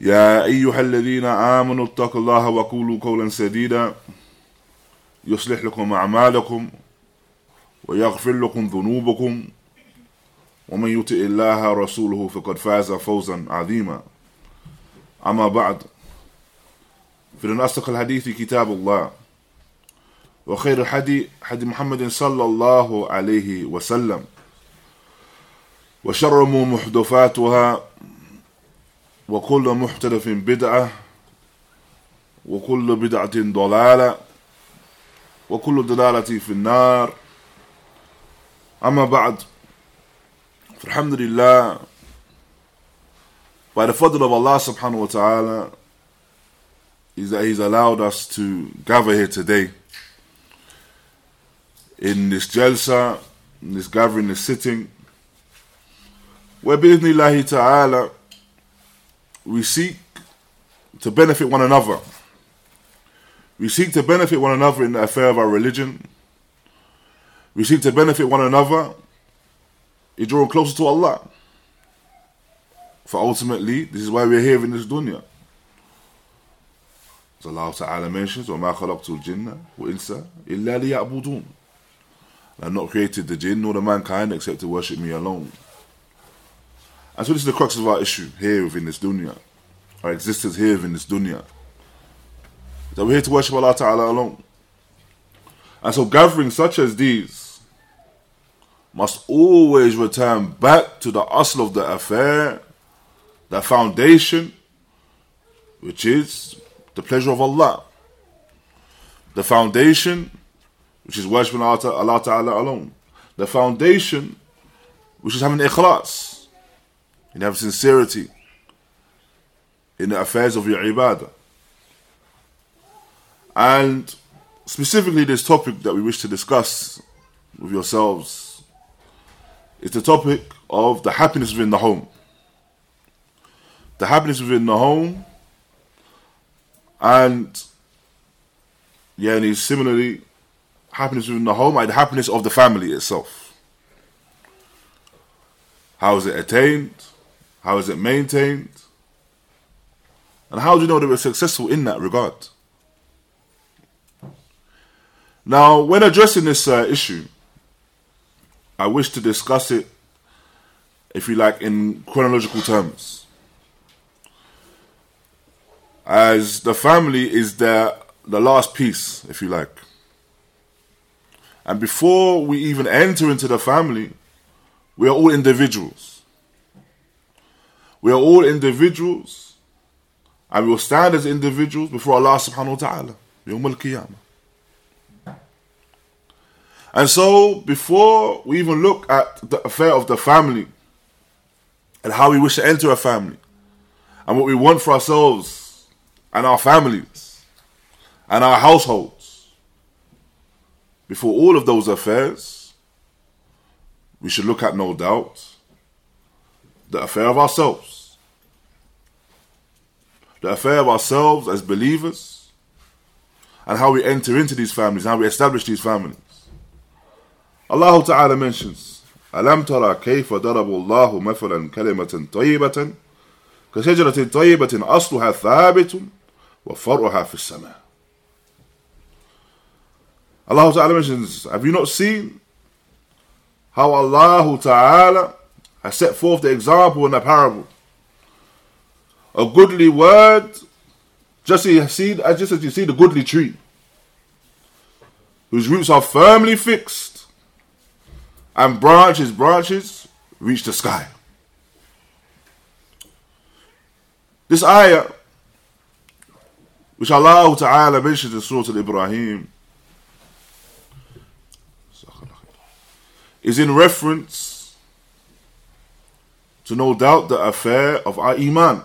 يا أيها الذين آمنوا اتقوا الله وقولوا قولا سديدا يصلح لكم أعمالكم ويغفر لكم ذنوبكم ومن يطع الله رسوله فقد فاز فوزا عظيما. أما بعد فإن أصدق الحديث كتاب الله وخير الحدي حدي محمد صلى الله عليه وسلم وشر محدثاتها وكل محترف بدعة وكل بدعة ضلالة وكل ضلالة في النار أما بعد فالحمد لله by the fadl of Allah subhanahu wa ta'ala is that He's allowed us to gather here today in this jalsa, in this gathering, this sitting, where bi'idhnillahi ta'ala we seek to benefit one another. We seek to benefit one another in the affair of our religion. We seek to benefit one another in drawing closer to Allah. For ultimately, this is why we're here in this dunya. As Allah Ta'ala mentions, وَمَا خَلَقْتُ الْجِنَّ وَإِنسَ إِلَّا لِيَعْبُدُونَ I have not created the jinn nor the mankind except to worship me alone. And so this is the crux of our issue here within this dunya. Our existence here within this dunya. That we're here to worship Allah Ta'ala alone. And so gatherings such as these must always return back to the asl of the affair, the foundation, which is the pleasure of Allah. The foundation, which is worshiping Allah Ta'ala alone. The foundation, which is having ikhlas and have sincerity in the affairs of your ibadah. And specifically, this topic that we wish to discuss with yourselves is the topic of the happiness within the home. The happiness within the home, and yeah, and similarly, happiness within the home and the happiness of the family itself. How is it attained? How is it maintained? And how do you know they we're successful in that regard? Now, when addressing this uh, issue, I wish to discuss it, if you like, in chronological terms. As the family is the, the last piece, if you like. And before we even enter into the family, we are all individuals. We are all individuals and we will stand as individuals before Allah subhanahu wa ta'ala. Yawm al And so, before we even look at the affair of the family and how we wish to enter a family and what we want for ourselves and our families and our households, before all of those affairs, we should look at no doubt the affair of ourselves The affair of ourselves as believers and how we enter into these families, how we establish these families. Allah Ta'ala mentions, ألم ترى كيف ضرب الله مثلا كلمة طيبة كشجرة طيبة أصلها ثابت وفرعها في السماء. Allah Ta'ala mentions, have you not seen how Allah Ta'ala has set forth the example in the parable. a goodly word Just see, see, just as you see the goodly tree, whose roots are firmly fixed, and branches, branches reach the sky. This ayah, which Allah Ta'ala mentions in Surah Al Ibrahim, is in reference to no doubt the affair of our Iman.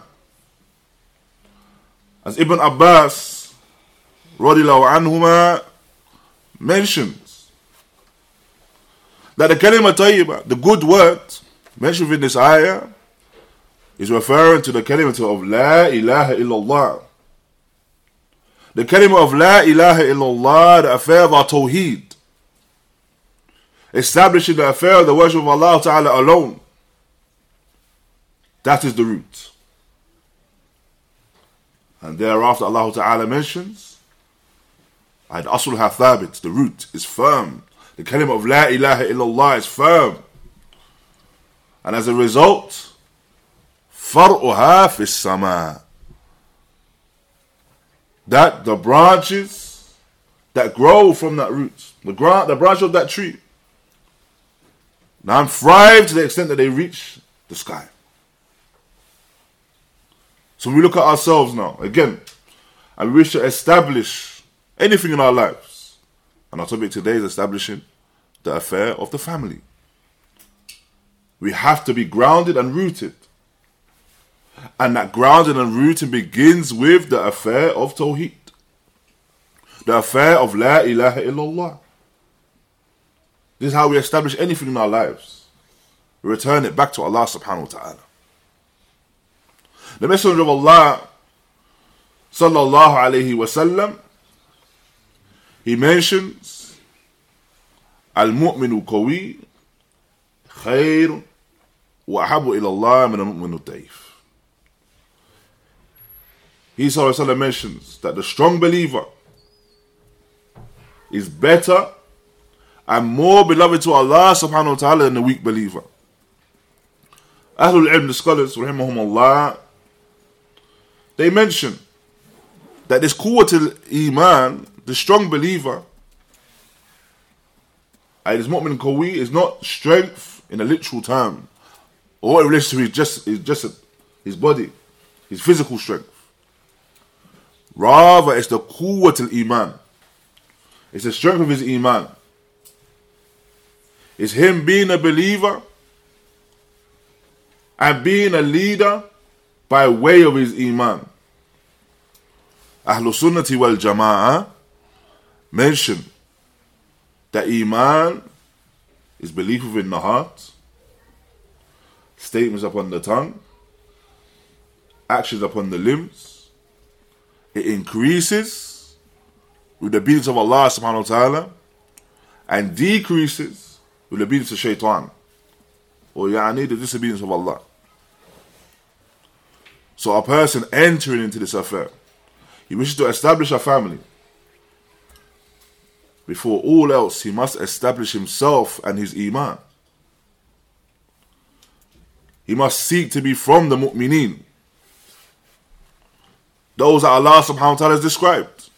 As Ibn Abbas anhuma mentions that the kalima tayyibah, the good word mentioned in this ayah, is referring to the kalima of La ilaha illallah. The kalima of La ilaha illallah, the affair of our tawheed, establishing the affair of the worship of Allah Ta'ala alone. That is the root. And thereafter Allah Ta'ala mentions, and Asul thabit, the root is firm. The kalima of La ilaha illallah is firm. And as a result, far'uha fi sama. That the branches that grow from that root, the, gra- the branch of that tree, now I'm fried to the extent that they reach the sky. So we look at ourselves now, again, and we wish to establish anything in our lives. And our topic today is establishing the affair of the family. We have to be grounded and rooted. And that grounding and rooting begins with the affair of Tawheed. The affair of La ilaha illallah. This is how we establish anything in our lives. We return it back to Allah subhanahu wa ta'ala. The Messenger of Allah, sallallahu alayhi wasallam, he mentions Al-Mu'minu kawi, Khair wa habu ilallah min al-Mu'minu Taif. He sallallahu mentions that the strong believer is better and more beloved to Allah subhanahu wa ta'ala than the weak believer. Ahlul Ilm, the scholars, rahimahum Allah, they mention that this quwwatul iman, the strong believer, and his mu'min qawi is not strength in a literal term. Or it relates to is just, is just his body, his physical strength. Rather, it's the quwwatul iman. It's the strength of his iman It's him being a believer and being a leader by way of his iman. Ahlul Sunnati wal Jama'ah mention that iman is belief within the heart, statements upon the tongue, actions upon the limbs. It increases with the obedience of Allah subhanahu wa ta'ala and decreases with the obedience to shaitan or yani the disobedience of Allah. So a person entering into this affair, he wishes to establish a family. Before all else, he must establish himself and his iman. He must seek to be from the mu'mineen. Those that Allah subhanahu wa ta'ala has described.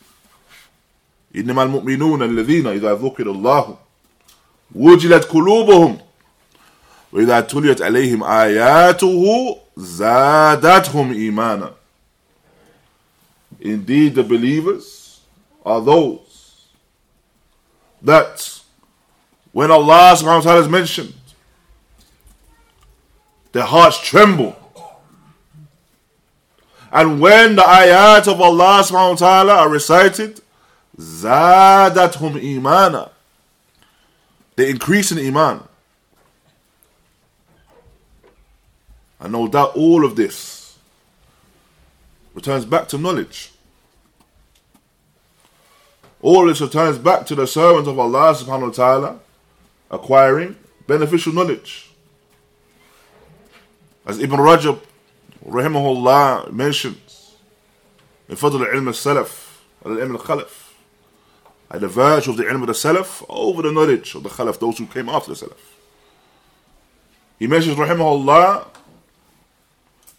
إنما المؤمنون الذين إذا ذكر الله وجلت قلوبهم وإذا تليت عليهم آياته زادتهم إيمانا Indeed, the believers are those that when Allah subhanahu wa ta'ala is mentioned, their hearts tremble. And when the ayat of Allah subhanahu wa ta'ala are recited, Zadathum imana. They increase in iman. And no doubt all of this returns back to knowledge. All this returns back to the servant of Allah subhanahu wa ta'ala acquiring beneficial knowledge. As Ibn Rajab rahimahullah mentions in Fadl al-Ilm al-Salaf al-Ilm al-Khalaf at the verge of the ilm of the Salaf over the knowledge of the Khalaf, those who came after the Salaf. He mentions, rahimahullah,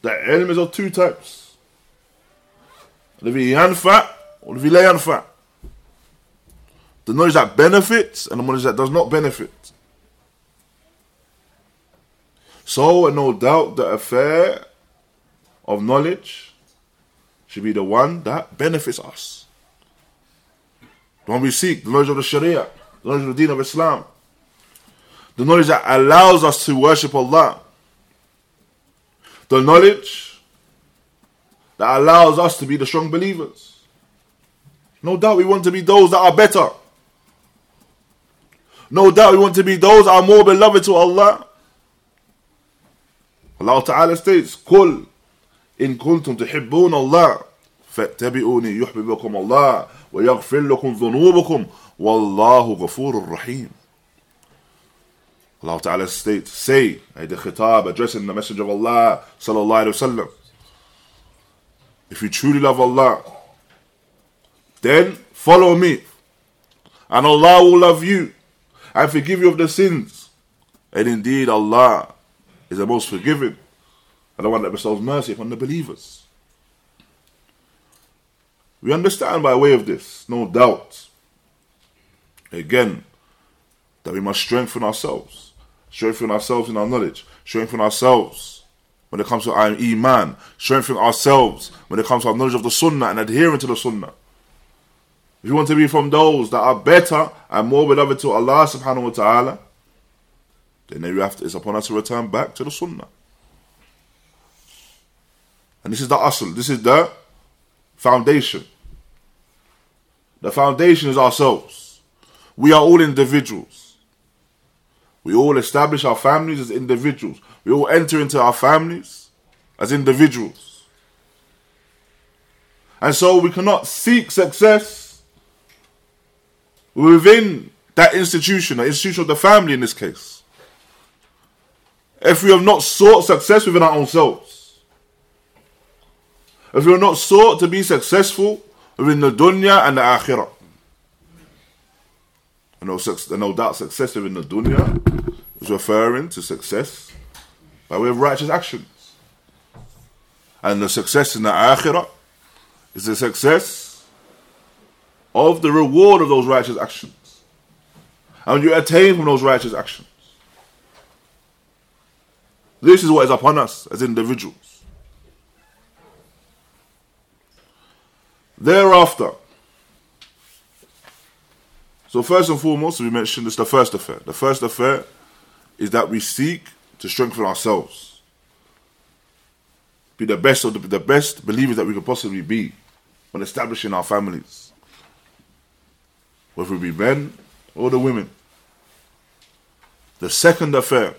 that ilm is of two types. الذي ينفع والذي لا ينفع. the knowledge that benefits and the knowledge that does not benefit. So, no doubt, the affair of knowledge should be the one that benefits us. The one we seek, the knowledge of the Sharia, the knowledge of the deen of Islam, the knowledge that allows us to worship Allah, the knowledge that allows us to be the strong believers. No doubt we want to be those that are better. No doubt we want to be those that are more beloved to Allah. Allah Ta'ala states, قُلْ إِن كُنتُمْ تُحِبُّونَ اللَّهِ فَاتَّبِعُونِي يُحْبِبُكُمْ اللَّهِ وَيَغْفِرْ لَكُمْ ذُنُوبُكُمْ وَاللَّهُ غَفُورٌ رَحِيمٌ Allah Ta'ala states, say, the khitab addressing the Messenger of Allah Sallallahu Alaihi Wasallam, if you truly love Allah, then follow me, and Allah will love you and forgive you of the sins. And indeed, Allah is the most forgiving and the one that bestows mercy upon the believers. We understand by way of this, no doubt, again, that we must strengthen ourselves, strengthen ourselves in our knowledge, strengthen ourselves when it comes to our iman, strengthen ourselves when it comes to our knowledge of the sunnah and adhering to the sunnah. If you want to be from those that are better and more beloved to Allah subhanahu wa ta'ala, then you have to, it's upon us to return back to the sunnah. And this is the asl, this is the foundation. The foundation is ourselves. We are all individuals. We all establish our families as individuals. We all enter into our families as individuals. And so we cannot seek success within that institution, the institution of the family in this case. If we have not sought success within our own selves, if we have not sought to be successful within the dunya and the akhirah, and no, no doubt success within the dunya is referring to success by way of righteous actions. And the success in the akhirah is the success of the reward of those righteous actions. And you attain from those righteous actions. This is what is upon us as individuals. Thereafter, so first and foremost, we mentioned this the first affair. The first affair is that we seek to strengthen ourselves, be the best of the, the best believers that we could possibly be when establishing our families, whether it be men or the women. The second affair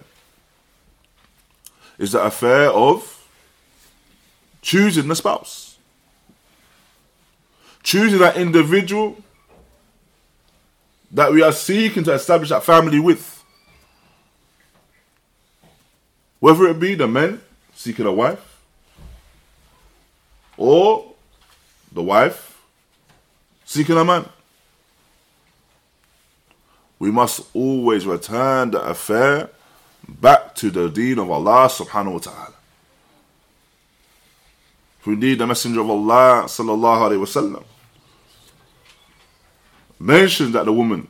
is the affair of choosing the spouse, choosing that individual that we are seeking to establish that family with. Whether it be the men seeking a wife or the wife seeking a man. We must always return the affair back to the deen of Allah subhanahu wa ta'ala. We need the Messenger of Allah sallallahu alayhi wasallam mentioned that the woman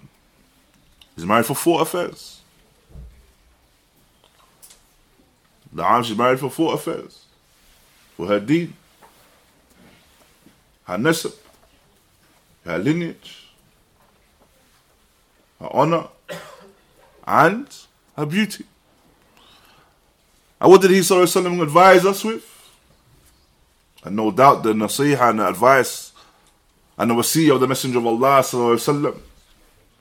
is married for four affairs. The she's married for four affairs. For her deed, her nasab, her lineage, her honor, and her beauty. And what did he وسلم, advise us with? And no doubt the nasiha and the advice and the wasiyah of the Messenger of Allah وسلم,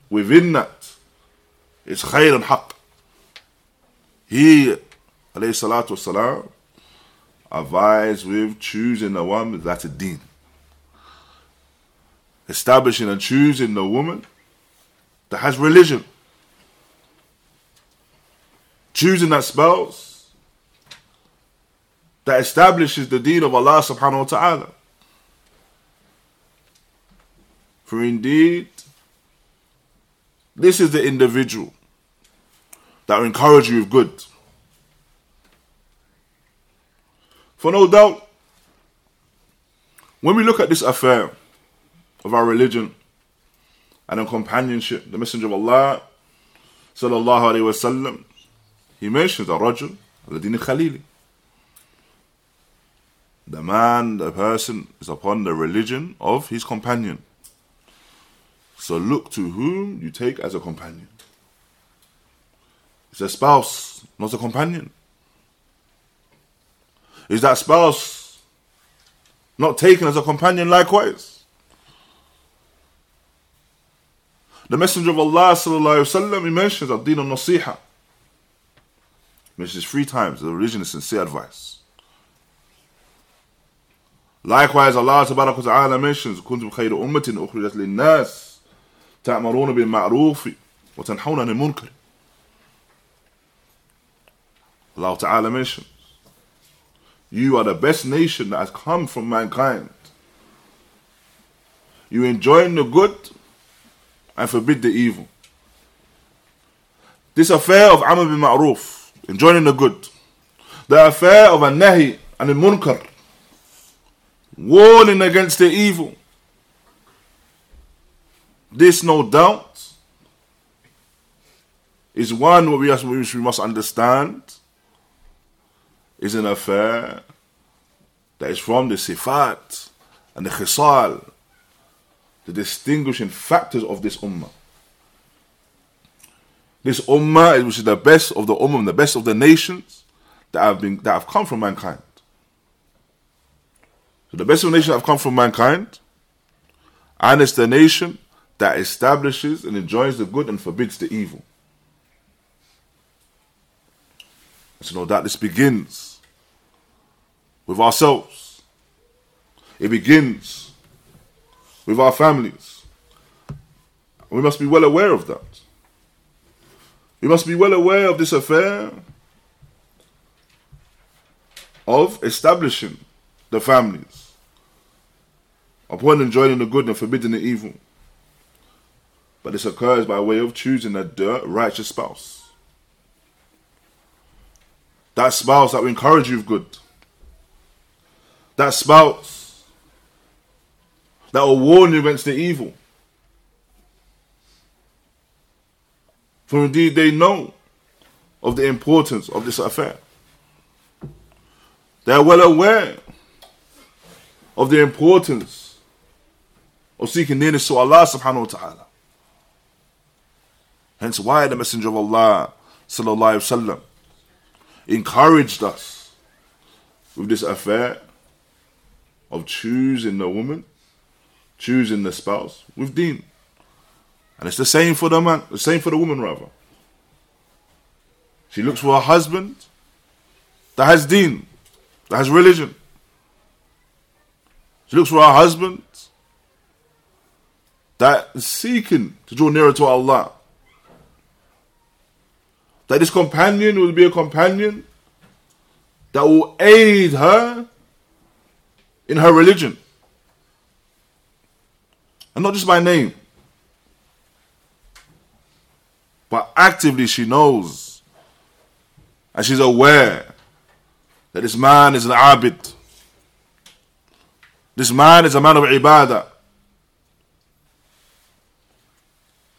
within that is khair and haqq. He, alayhi salatu wasalam, advised with choosing the one that's a deen. Establishing and choosing the woman that has religion. Choosing that spouse that establishes the deen of Allah subhanahu wa ta'ala. For indeed, this is the individual that will encourage you with good. For no doubt, when we look at this affair of our religion and in companionship, the Messenger of Allah, sallallahu alayhi wasallam, he mentions a rajul, al-din khalili. The man, the person is upon the religion of his companion. So look to whom you take as a companion. It's a spouse, not a companion. Is that spouse not taken as a companion likewise? The Messenger of Allah sallallahu alaihi wasallam he mentions ad-din al-nasiha. Mentions three times the religion is sincere advice. Likewise, Allah Tabaraka Ta'ala mentions كنتم خير أمة أخرجت للناس تأمرون بالمعروف وتنحون عن المنكر. Allah Ta'ala mentions you are the best nation that has come from mankind. You enjoin the good and forbid the evil. This affair of Amr bil Ma'ruf, enjoining the good. The affair of a Nahi and a Munkar, warning against the evil. This, no doubt, is one which we must understand is an affair that is from the sifat and the khisal, the distinguishing factors of this ummah. This ummah, which is the best of the ummah, the best of the nations that have been that have come from mankind. So the best of the nations have come from mankind, and it's the nation that establishes and enjoys the good and forbids the evil. So no doubt this begins with ourselves. It begins with our families. We must be well aware of that. We must be well aware of this affair of establishing the families upon enjoying the good and forbidding the evil. But this occurs by way of choosing a righteous spouse. That spouse that will encourage you with good that spouse that will warn you against the evil. For indeed they know of the importance of this affair. They are well aware of the importance of seeking nearness to Allah subhanahu wa ta'ala. Hence why the Messenger of Allah sallallahu alayhi wa encouraged us with this affair of choosing the woman, choosing the spouse with deen. And it's the same for the man, the same for the woman rather. She looks for a husband that has deen, that has religion. She looks for a husband that is seeking to draw nearer to Allah. That this companion will be a companion that will aid her in her religion. And not just by name. But actively she knows and she's aware that this man is an abid. This man is a man of ibadah.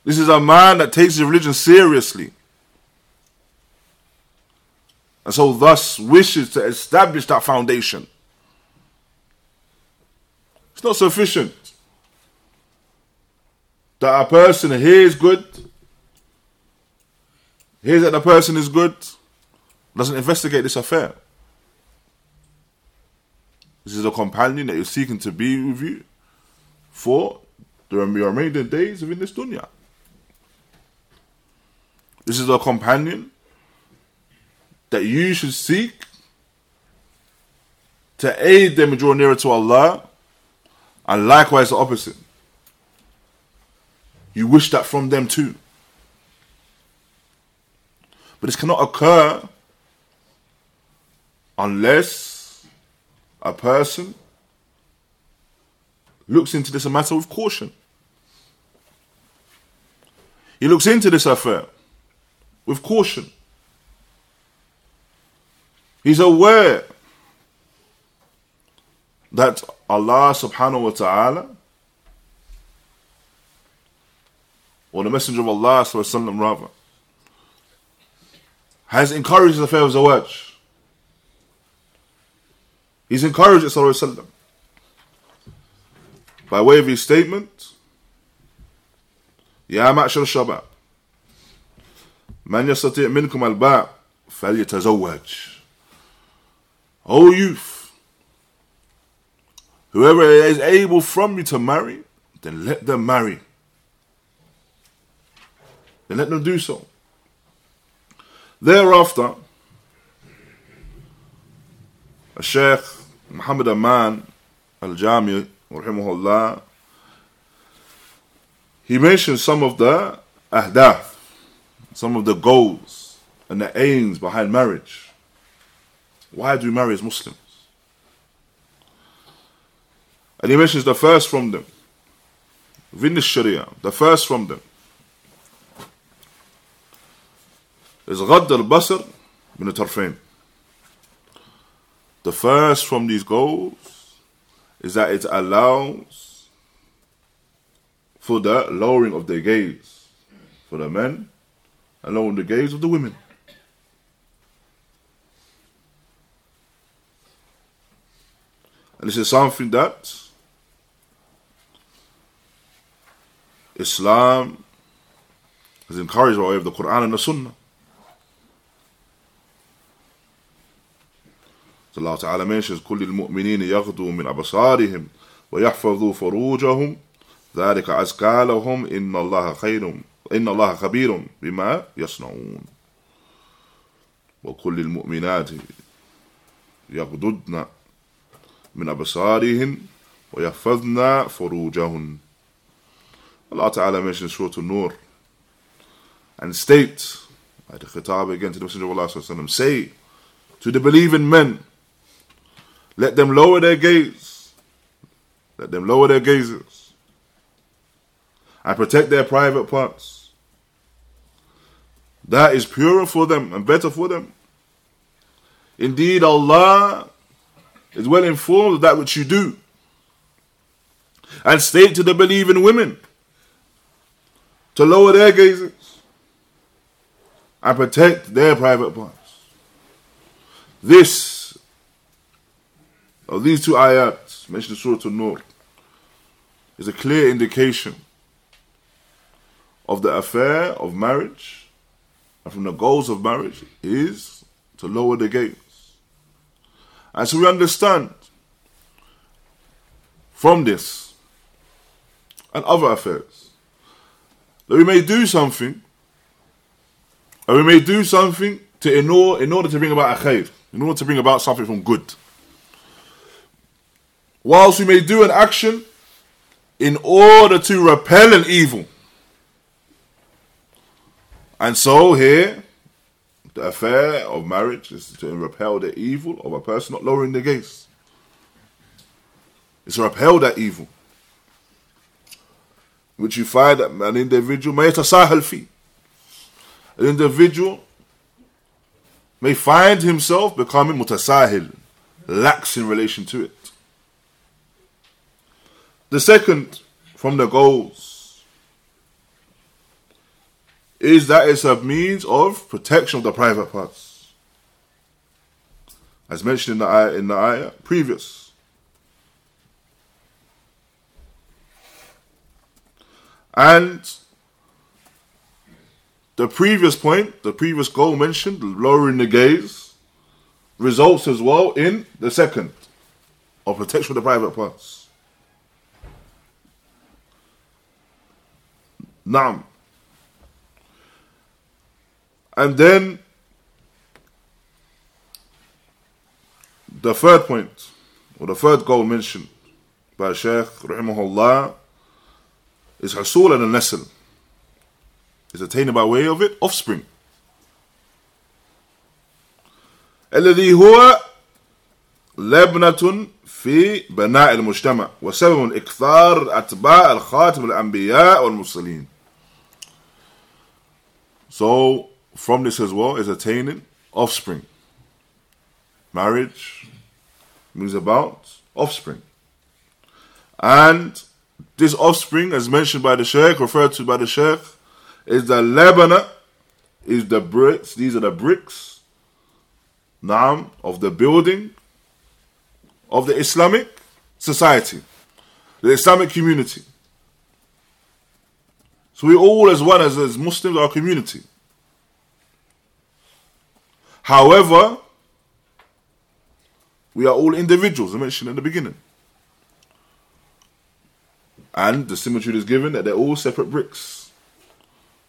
This is a man that takes his religion seriously. And so thus wishes to establish that foundation. It's not sufficient that a person hears good, hears that the person is good, doesn't investigate this affair. This is a companion that you're seeking to be with you for the remaining days of in this dunya. This is a companion that you should seek to aid them and draw nearer to Allah and likewise the opposite. You wish that from them too. But this cannot occur unless a person looks into this matter with caution. He looks into this affair with caution. He's aware that Allah subhanahu wa ta'ala or the Messenger of Allah sallallahu rather has encouraged the affair of Zawaj. He's encouraged it sallallahu by way of his statement يا معشر الشباب من يستطيع منكم الباء فليتزوج O youth, whoever is able from you to marry, then let them marry. Then let them do so. Thereafter, Sheikh Muhammad Aman al-Jami, rahimahullah, he mentioned some of the ahdaf, some of the goals and the aims behind marriage. Why do we marry as Muslims? And he mentions the first from them. The Sharia, the first from them is Ghad al-Basr bin Tarfain. The first from these goals is that it allows for the lowering of their gaze for the men and lowering the gaze of the women. And this is something that Islam has encouraged by way of the Quran and the Sunnah. Allah Ta'ala mentions كل المؤمنين يغدوا من أبصارهم ويحفظوا فروجهم ذلك أزكى لهم إن الله خير إن الله خبير بما يصنعون. وكل المؤمنات يغضضن من أبصارهن ويحفظن فروجهن Allah Ta'ala mentions Surah An-Nur and state by the khitab again to the Messenger of Allah say to the believing men let them lower their gaze let them lower their gazes and protect their private parts that is purer for them and better for them indeed Allah is well informed of that which you do. And state to the believing women to lower their gazes and protect their private parts. This, of these two ayats mentioned in Surah An-Nur, is a clear indication of the affair of marriage and from the goals of marriage is to lower the gaze. And so we understand from this and other affairs that we may do something, and we may do something to in order, in order to bring about a khair, in order to bring about something from good. Whilst we may do an action in order to repel an evil. And so here, the affair of marriage is to repel the evil of a person not lowering their gaze. It's to repel that evil. Which you find that an individual may fi. An individual may find himself becoming mutasahil, lax in relation to it. The second from the goals is that it's a means of protection of the private parts. As mentioned in the ayah, in the ayah previous. And the previous point, the previous goal mentioned, lowering the gaze, results as well in the second, of protection of the private parts. Now, and then the third point, or the third goal mentioned by Shaykh Rahimahullah is Hasul and Nasl. Is attained by way of it offspring. الذي هو لبنة في بناء المجتمع وسبب إكثار أتباع الخاتم الأنبياء والمرسلين. So from this as well is attaining offspring. Marriage brings about offspring. And this offspring, as mentioned by the Sheikh, referred to by the Sheikh, is the Lebanon, is the bricks, these are the bricks, naam, of the building of the Islamic society, the Islamic community. So we all, as one as, as Muslims, our community. However, we are all individuals, I mentioned in the beginning. And the similitude is given that they're all separate bricks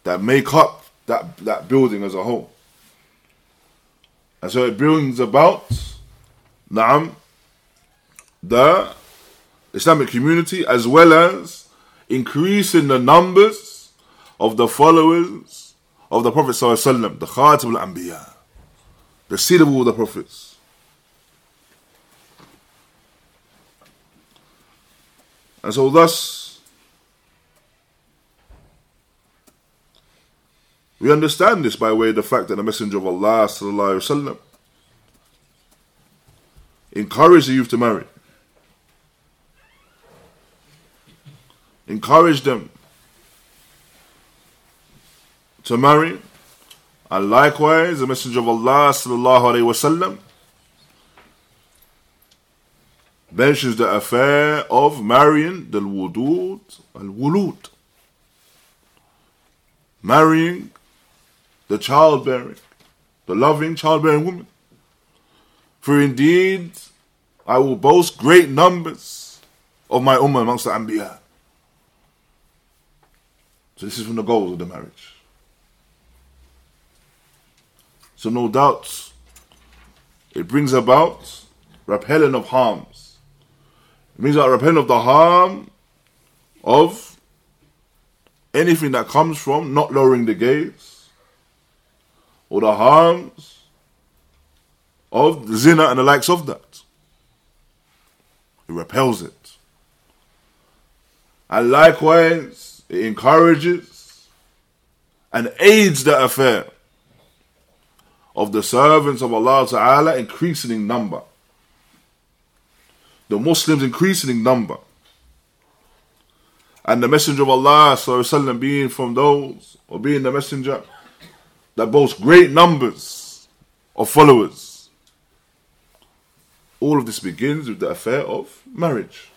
that make up that, that building as a whole. And so it brings about Naam, the Islamic community as well as increasing the numbers of the followers of the Prophet ﷺ, the Khatim al-Anbiya, the seed of all the prophets. And so thus, we understand this by way of the fact that the Messenger of Allah وسلم, encouraged the youth to marry. Encouraged them to marry. And likewise, the Messenger of Allah wasallam mentions the affair of marrying the wudud al wulud, marrying the childbearing, the loving childbearing woman. For indeed, I will boast great numbers of my ummah amongst the Anbiya. So this is from the goals of the marriage. So no doubt it brings about repelling of harms. It brings about repelling of the harm of anything that comes from not lowering the gaze or the harms of the zina and the likes of that. It repels it. And likewise, it encourages and aids that affair of the servants of Allah Ta'ala increasing in number. The Muslims increasing in number. And the Messenger of Allah وسلم, being from those, or being the Messenger that boasts great numbers of followers. All of this begins with the affair of marriage.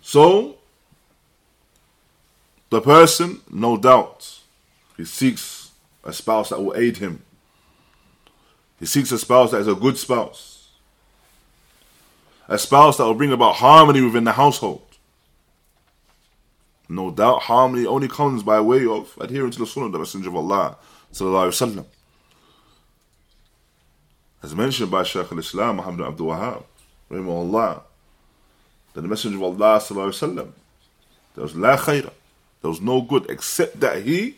So, the person, no doubt, he seeks a spouse that will aid him. He seeks a spouse that is a good spouse. A spouse that will bring about harmony within the household. No doubt, harmony only comes by way of adhering to the Sunnah of the Messenger of Allah. Sallallahu As mentioned by Shaykh al Islam Muhammad Abdul Wahab, Allah, that the Messenger of Allah, sallallahu there was la khayra, there was no good except that he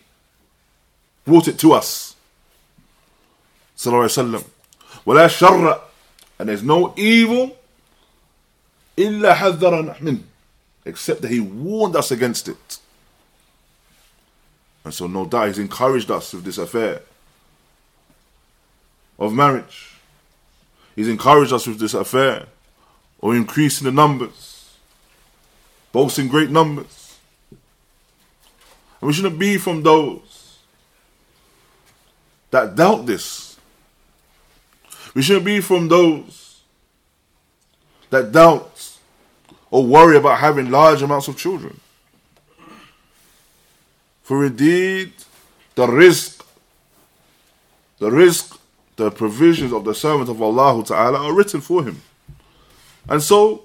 brought it to us. Sallallahu ولا شر and there's no evil إلا حذرنا منه except that he warned us against it. And so no doubt he's encouraged us with this affair of marriage. He's encouraged us with this affair of increasing the numbers, boasting great numbers. And we shouldn't be from those that doubt this. We shouldn't be from those that doubt or worry about having large amounts of children. For indeed, the rizq, the rizq, the provisions of the servant of Allah Ta'ala are written for him. And so,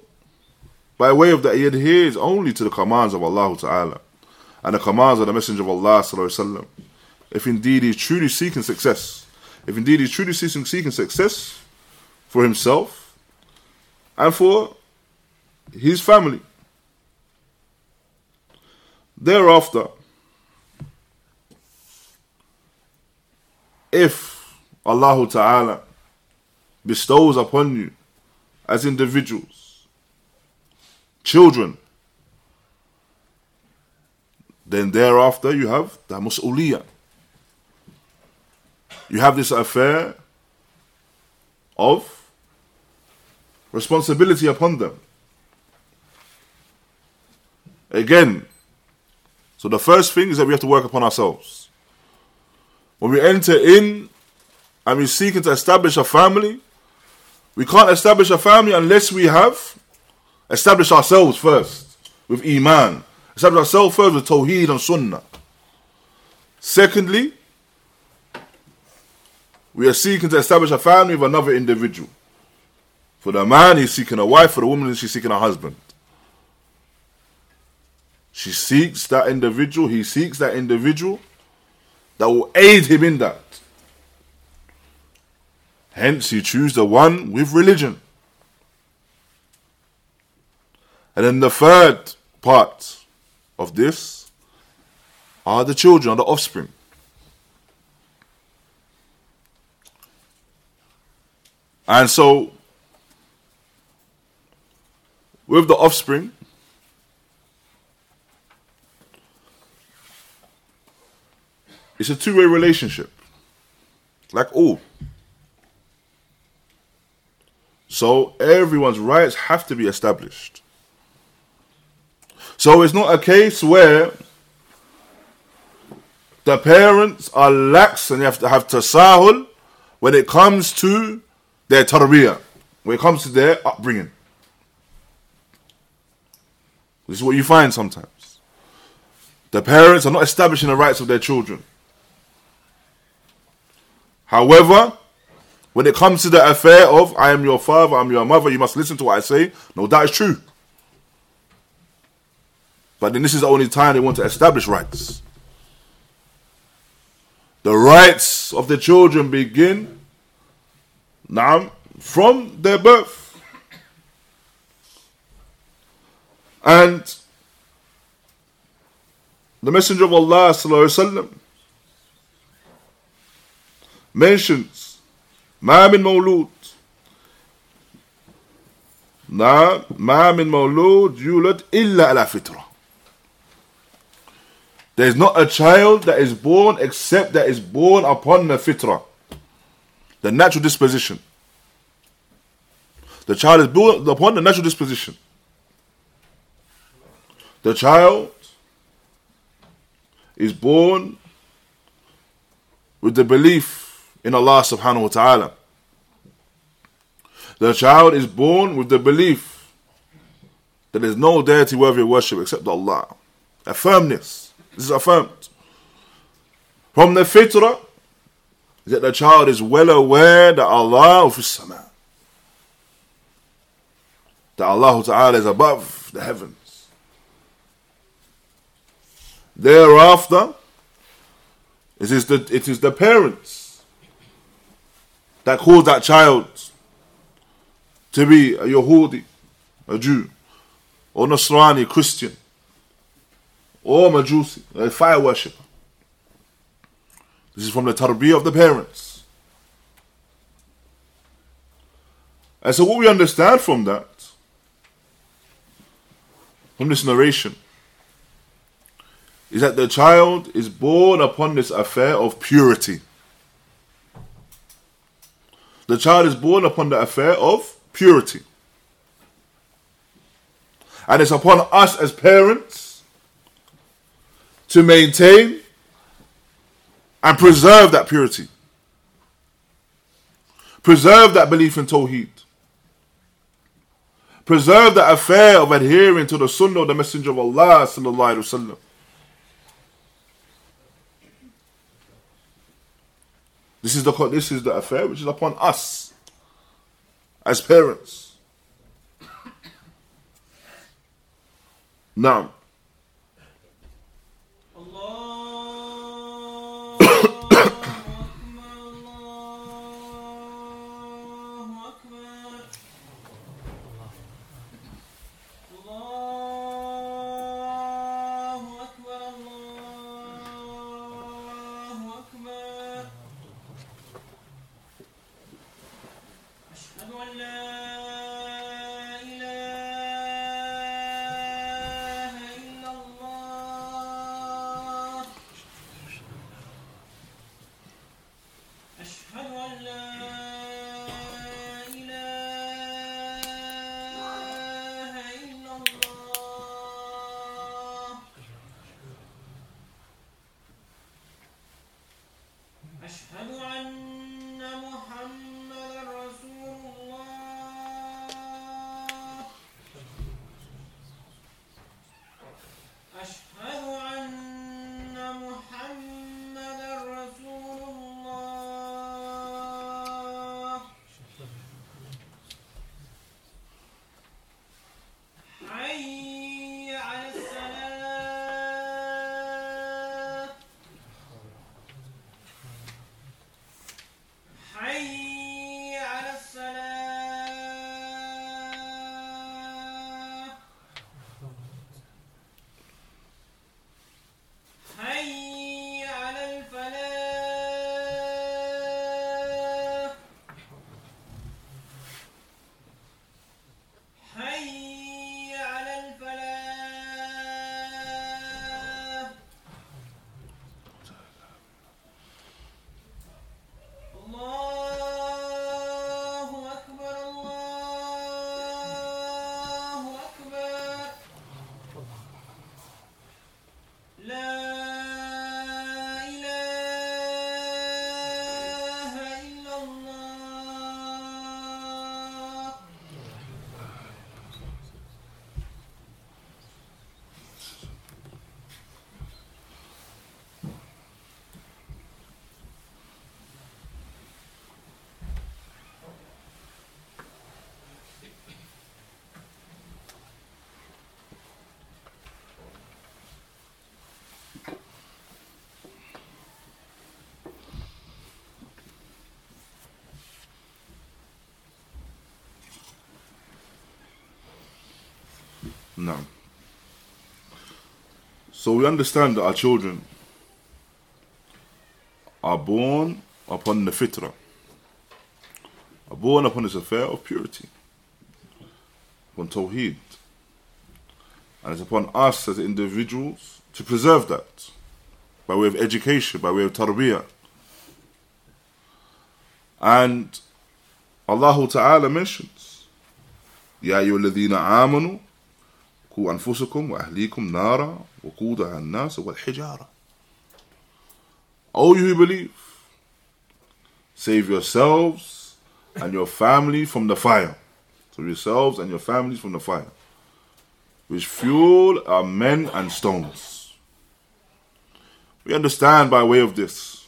by way of that, he adheres only to the commands of Allah Ta'ala and the commands of the Messenger of Allah Sallallahu Alaihi Wasallam if indeed he's truly seeking success, if indeed he's truly seeking, seeking success for himself and for his family. Thereafter, if Allah Ta'ala bestows upon you as individuals children, then thereafter you have the mas'uliyah you have this affair of responsibility upon them. Again, so the first thing is that we have to work upon ourselves. When we enter in and we're seeking to establish a family, we can't establish a family unless we have established ourselves first with Iman. Establish ourselves first with Tawheed and Sunnah. Secondly, we are seeking to establish a family with another individual. For the man, he's seeking a wife. For the woman, she's seeking a husband. She seeks that individual, he seeks that individual that will aid him in that. Hence, he chooses the one with religion. And then the third part of this are the children, the offspring. And so, with the offspring, it's a two way relationship, like all. So, everyone's rights have to be established. So, it's not a case where the parents are lax and you have to have tasahul when it comes to their tarbiyah, when it comes to their upbringing. This is what you find sometimes. The parents are not establishing the rights of their children. However, when it comes to the affair of I am your father, I'm your mother, you must listen to what I say, no, that is true. But then this is the only time they want to establish rights. The rights of the children begin now from their birth. And the Messenger of Allah وسلم, mentions ما من مولود نعم ما من مولود يولد إلا على فطرة There is not a child that is born except that is born upon the fitrah, the natural disposition. The child is born upon the natural disposition. The child is born with the belief in Allah subhanahu wa ta'ala. The child is born with the belief that there is no deity worthy of worship except Allah. A firmness. This is affirmed. From the fitrah, that the child is well aware that Allah is sama. That Allah Ta'ala is above the heavens. Thereafter, it is the, it is the parents that cause that child to be a Yahudi, a Jew, or Nasrani, a Christian, or Majusi, a fire worshipper. This is from the tarbiyah of the parents. And so, what we understand from that, from this narration, is that the child is born upon this affair of purity. The child is born upon the affair of purity. And it's upon us as parents to maintain and preserve that purity. Preserve that belief in Tawheed. Preserve that affair of adhering to the Sunnah of the Messenger of Allah sallallahu alaihi wasallam. This is the this is the affair which is upon us as parents. Now, No. So we understand that our children are born upon the fitrah, are born upon this affair of purity, upon tawheed. And it's upon us as individuals to preserve that by way of education, by way of tarbiyah. And Allah Ta'ala mentions, يا أيها الذين آمنوا قوا أنفسكم وأهليكم نارا وقودها الناس والحجارة All you who believe, save yourselves and your family from the fire. Save yourselves and your families from the fire. Which fuel are men and stones. We understand by way of this.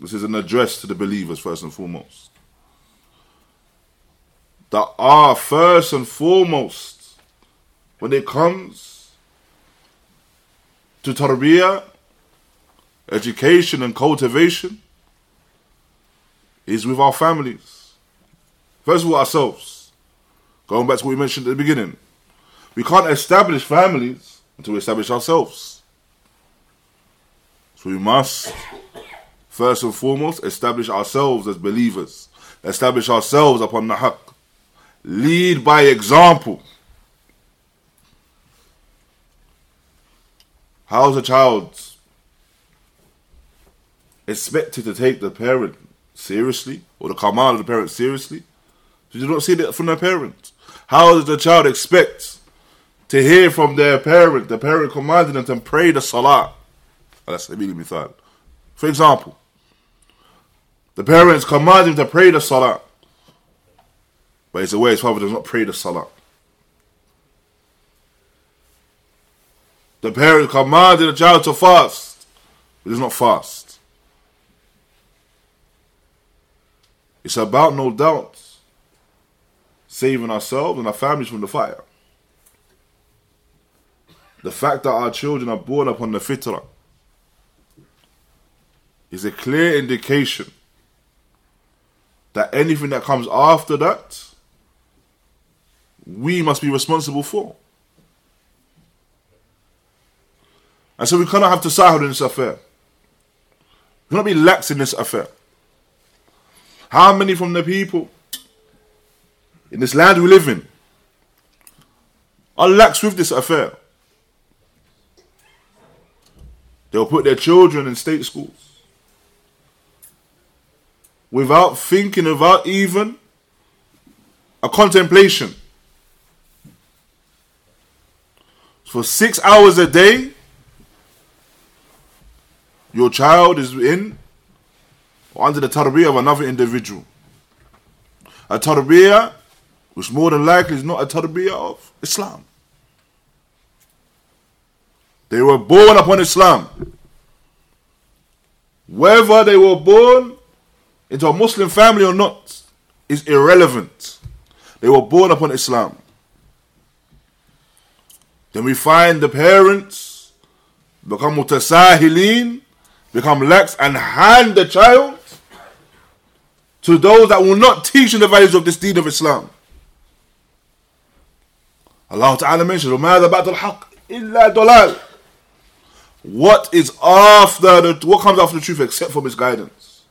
This is an address to the believers first and foremost. That are first and foremost when it comes to tarbiyah, education and cultivation is with our families. First of all, ourselves. Going back to what we mentioned at the beginning. We can't establish families until we establish ourselves. So we must, first and foremost, establish ourselves as believers. Establish ourselves upon the haqq. Lead by example. How's a child expected to take the parent seriously or the command of the parent seriously? You not see that from their parents. How does the child expect to hear from their parent, the parent commanding them to pray the salah? That's immediately thought. For example, the parents command him to pray the salah. But he's aware his father does not pray the salah. The parent commanded the child to fast. He does not fast. It's about, no doubt, saving ourselves and our families from the fire. The fact that our children are born upon the fitrah is a clear indication that anything that comes after that, we must be responsible for. And so we cannot have tasahul in this affair. We cannot be lax in this affair. How many from the people in this land we live in are lax with this affair? They'll put their children in state schools without thinking, without even a contemplation. For six hours a day, your child is in or under the tarbiyah of another individual. A tarbiyah which more than likely is not a tarbiyah of Islam. They were born upon Islam. Whether they were born into a Muslim family or not is irrelevant. They were born upon Islam. Then we find the parents become mutasahilin, become lax and hand the child to those that will not teach in the values of this deen of Islam. Allah Ta'ala mentions, What is after the, what comes after the truth except for misguidance?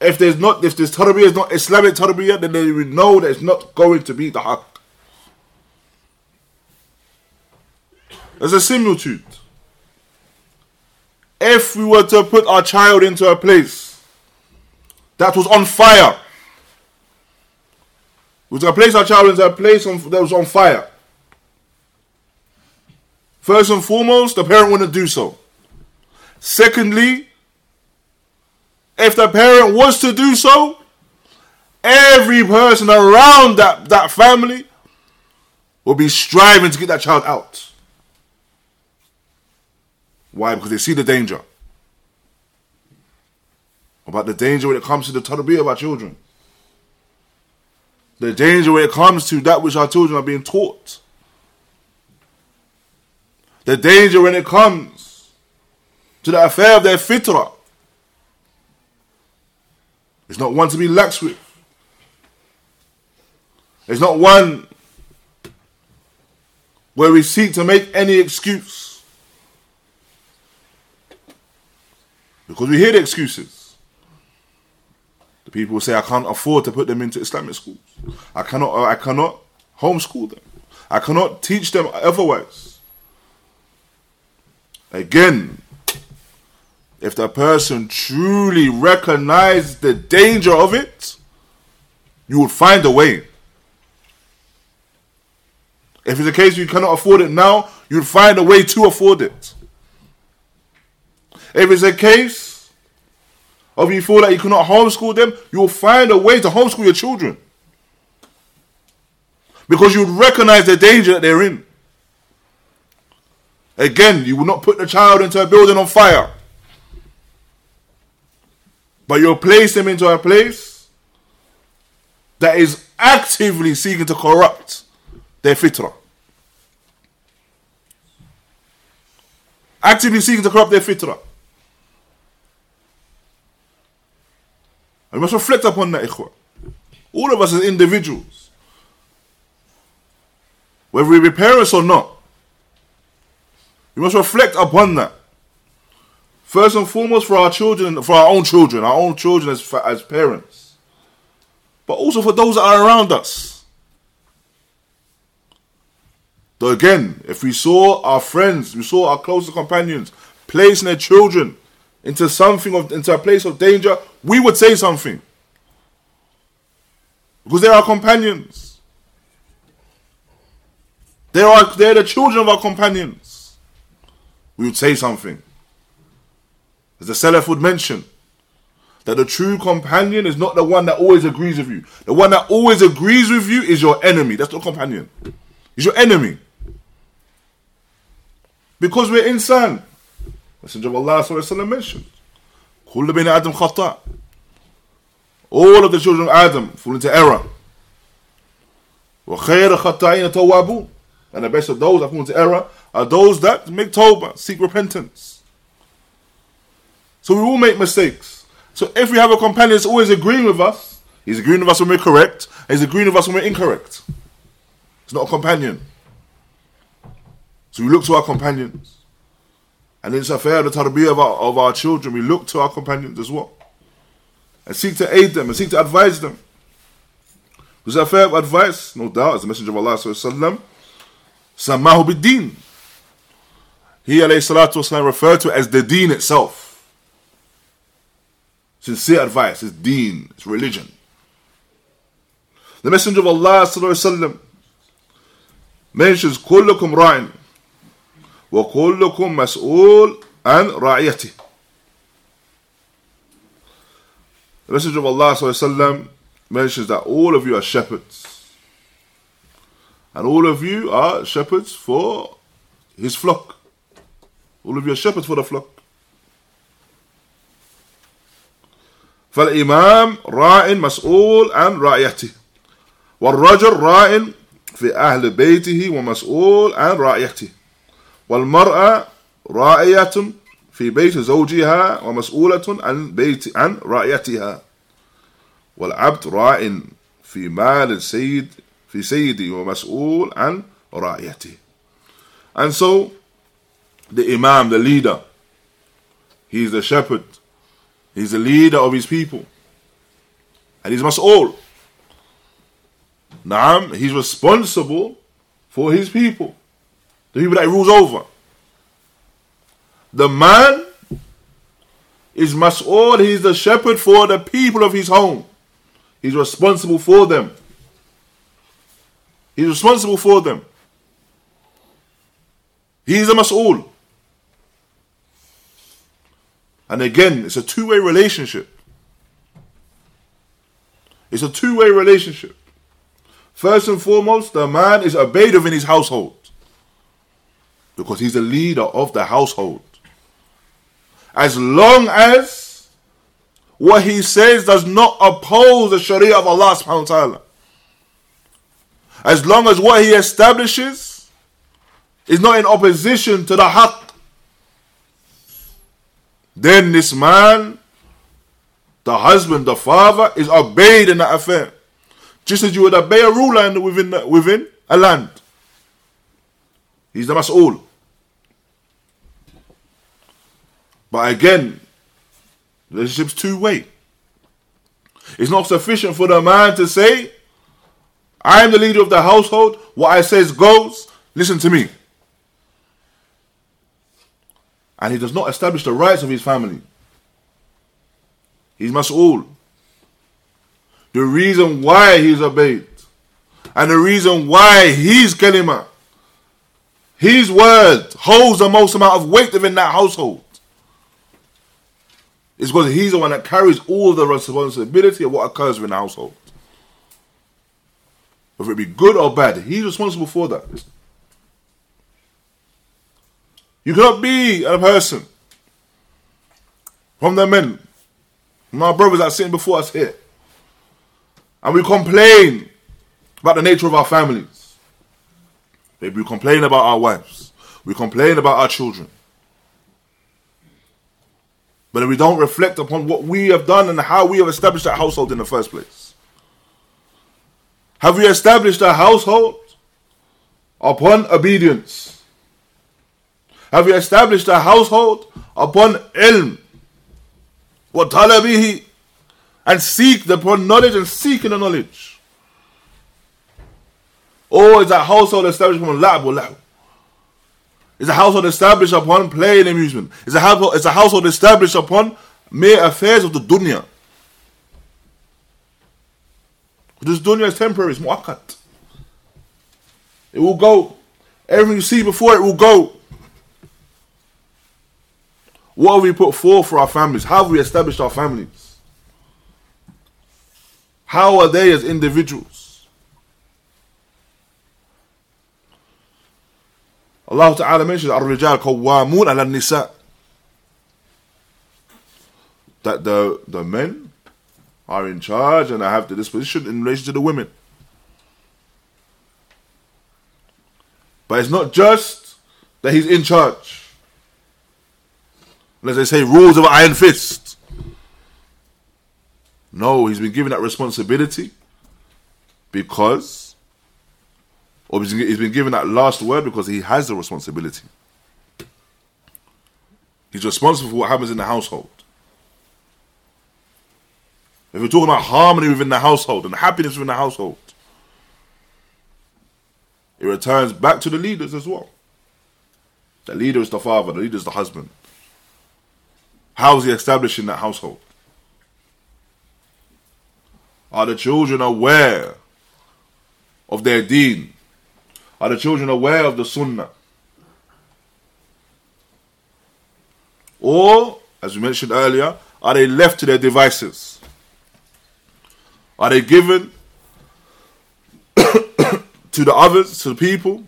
If there's not, if this tarbiyah is not Islamic tarbiyah, then they will know that it's not going to be the haqq. There's a similitude if we were to put our child into a place that was on fire, we were to place our child into a place on, that was on fire, first and foremost, the parent wouldn't do so. Secondly, if the parent was to do so, every person around that, that family will be striving to get that child out. Why? Because they see the danger. About the danger when it comes to the tarbiyah of our children. The danger when it comes to that which our children are being taught. The danger when it comes to the affair of their fitrah. It's not one to be lax with. It's not one where we seek to make any excuse. Because we hear the excuses. The people will say, I can't afford to put them into Islamic schools. I cannot, uh, I cannot homeschool them. I cannot teach them otherwise. Again, if the person truly recognizes the danger of it, you would find a way. If it's a case you cannot afford it now, you'd find a way to afford it. If it's a case of you feel that you cannot homeschool them, you'll find a way to homeschool your children. Because you'd recognize the danger that they're in. Again, you will not put the child into a building on fire. But you'll place them into a place that is actively seeking to corrupt their fitrah. Actively seeking to corrupt their fitrah. And we must reflect upon that, ikhwah. All of us as individuals, whether we be parents or not, we must reflect upon that. First and foremost, for our children, for our own children, our own children as, as parents, but also for those that are around us. So again, if we saw our friends, we saw our closest companions placing their children into something of into a place of danger, we would say something. Because they're our companions. They are they're the children of our companions. We would say something. As the Salaf would mention, that the true companion is not the one that always agrees with you. The one that always agrees with you is your enemy. That's not companion. He's your enemy. Because we're insan. Messenger of Allah وسلم, mentioned. كل بني Adam خطاء. All of the children of Adam fall into error. وخير خطائين توابون. And the best of those that fall into error are those that make tawbah, seek repentance. So we all make mistakes. So if we have a companion that's always agreeing with us, he's agreeing with us when we're correct, he's agreeing with us when we're incorrect. It's not a companion. So we look to our companions. And it's a fair the tarbiyah of our, of our children. We look to our companions as well. And seek to aid them and seek to advise them. Was that fair advice? No doubt, as the Messenger of Allah sallam, Samahu bid-din. He alayhi salatu wasalam referred to it as the deen itself. Sincere advice, it's deen, it's religion. The Messenger of Allah sallallahu mentions كلكم راع وكلكم مسؤول عن رعيته The Messenger of Allah وسلم, mentions that all of you are shepherds. And all of you are shepherds for his flock. All of you are shepherds for the flock. فالإمام راع مسؤول عن رعيته والرجل راع في أهل بيته ومسؤول عن رعيته والمرأة راعية في بيت زوجها ومسؤولة عن بيت عن رعيتها والعبد راع في مال السيد في سيدي ومسؤول عن رعيته and so the imam the leader he's the shepherd he's the leader of his people and he's mas'ul Naam, he's responsible for his people the people that rules over. The man is mas'ul, he's the shepherd for the people of his home. He's responsible for them. He's responsible for them. He's a mas'ul. And again, it's a two way relationship. It's a two way relationship. First and foremost, the man is obeyed within his household because he's the leader of the household. As long as what he says does not oppose the Sharia of Allah subhanahu wa ta'ala. As long as what he establishes is not in opposition to the haqq, then this man, the husband, the father, is obeyed in that affair. Just as you would obey a ruler within, within a land. He's the mas'ul. But again, relationship's two way. It's not sufficient for the man to say, I am the leader of the household, what I says goes, listen to me. And he does not establish the rights of his family. He's mas'ul. The reason why he's obeyed. And the reason why he's kalima. His word holds the most amount of weight within that household. It's because he's the one that carries all the responsibility of what occurs within the household. Whether it be good or bad, he's responsible for that. You cannot be a person from the men, my brothers that are sitting before us here, and we complain about the nature of our families. Maybe we complain about our wives, we complain about our children. But we don't reflect upon what we have done and how we have established that household in the first place. Have we established a household upon obedience? Have we established a household upon ilm? Wa talabihi and seek upon knowledge and seeking the knowledge? Oh, or is that household established upon la'b is a household established upon play and amusement. Is a household, is a household established upon mere affairs of the dunya. This dunya is temporary, it's mu'aqqat. It will go. Everything you see before it will go. What have we put forth for our families? How have we established our families? How are they as individuals? Allah Ta'ala mentions Ar-Rijal Qawwamun ala Nisa. That the, the men are in charge and I have the disposition in relation to the women. But it's not just that he's in charge. As they say, rules of iron fist. No, he's been given that responsibility because or he's been given that last word because he has the responsibility. He's responsible for what happens in the household. If we're talking about harmony within the household and happiness within the household, it returns back to the leaders as well. The leader is the father, the leader is the husband. How is he establishing that household? Are the children aware of their deen? Are the children aware of the sunnah? Or, as we mentioned earlier, are they left to their devices? Are they given to the others, to the people,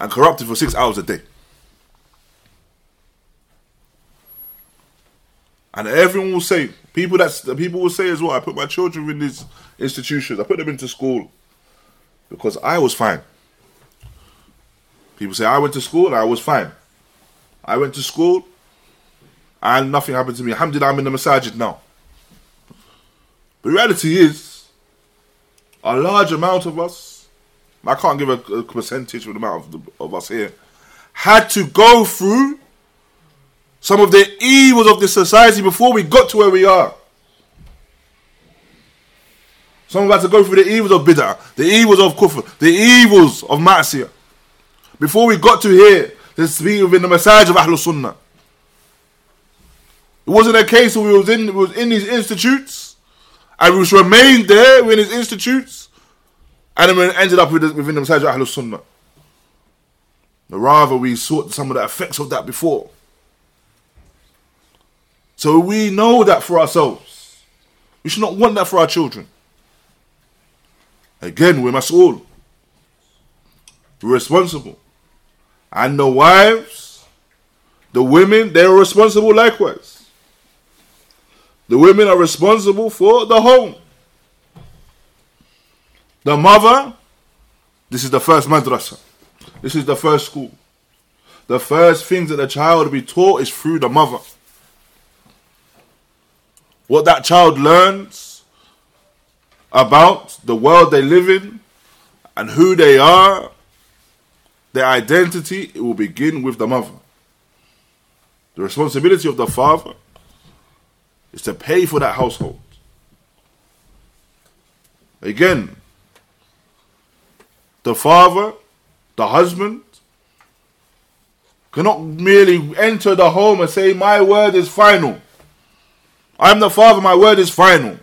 and corrupted for six hours a day? And everyone will say, people that's the people will say as well, I put my children in these institutions, I put them into school because I was fine. People say I went to school and I was fine. I went to school and nothing happened to me. Alhamdulillah, I'm in the masajid now. The reality is, a large amount of us, I can't give a, a percentage of the amount of, the, of us here, had to go through some of the evils of this society before we got to where we are. Some about to go through the evils of bid'ah, the evils of kufr, the evils of ma'asiyah. Before we got to here, this be within the message of Ahlul Sunnah. It wasn't a case where we was in we was in these institutes and we remained there in these institutes and then ended up within the message of Ahlul Sunnah. Rather we sought some of the effects of that before. So we know that for ourselves. We should not want that for our children. Again, we must all. be responsible. And the wives, the women, they are responsible likewise. The women are responsible for the home. The mother, this is the first madrasa. This is the first school. The first things that the child will be taught is through the mother. What that child learns about the world they live in and who they are, their identity, it will begin with the mother. The responsibility of the father is to pay for that household. Again, the father, the husband, cannot merely enter the home and say, My word is final. I'm the father, my word is final.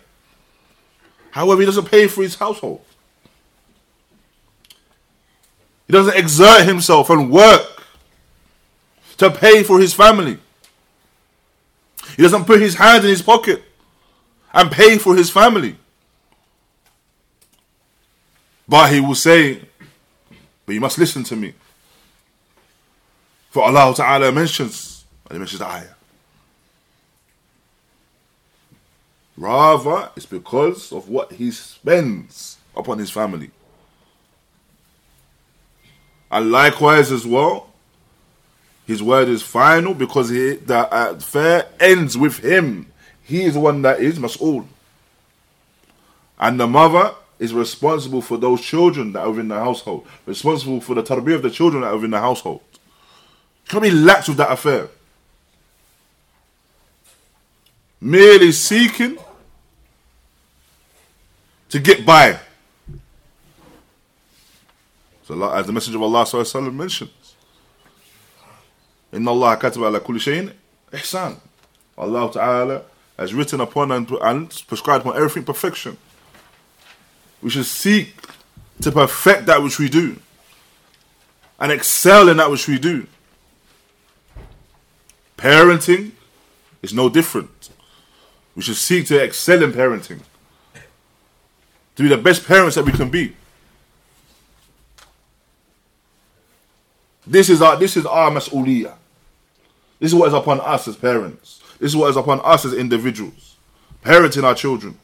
However, he doesn't pay for his household. He doesn't exert himself and work to pay for his family. He doesn't put his hand in his pocket and pay for his family. But he will say, But you must listen to me. For Allah Ta'ala mentions, and he mentions the ayah. Rather, it's because of what he spends upon his family. And likewise as well, his word is final because he, the affair ends with him. He is the one that is mas'ul. And the mother is responsible for those children that are within the household, responsible for the tarbiyah of the children that are within the household. You can't be lax with that affair. Merely seeking to get by. So as the Messenger of Allah mentions, Inna Allah kataba ala kulli shayin ihsan. Allah Ta'ala has written upon and, and prescribed upon everything perfection. We should seek to perfect that which we do and excel in that which we do. Parenting is no different. We should seek to excel in parenting, to be the best parents that we can be. This is our this is our mas'uliyah. This is what is upon us as parents. This is what is upon us as individuals. Parenting our children.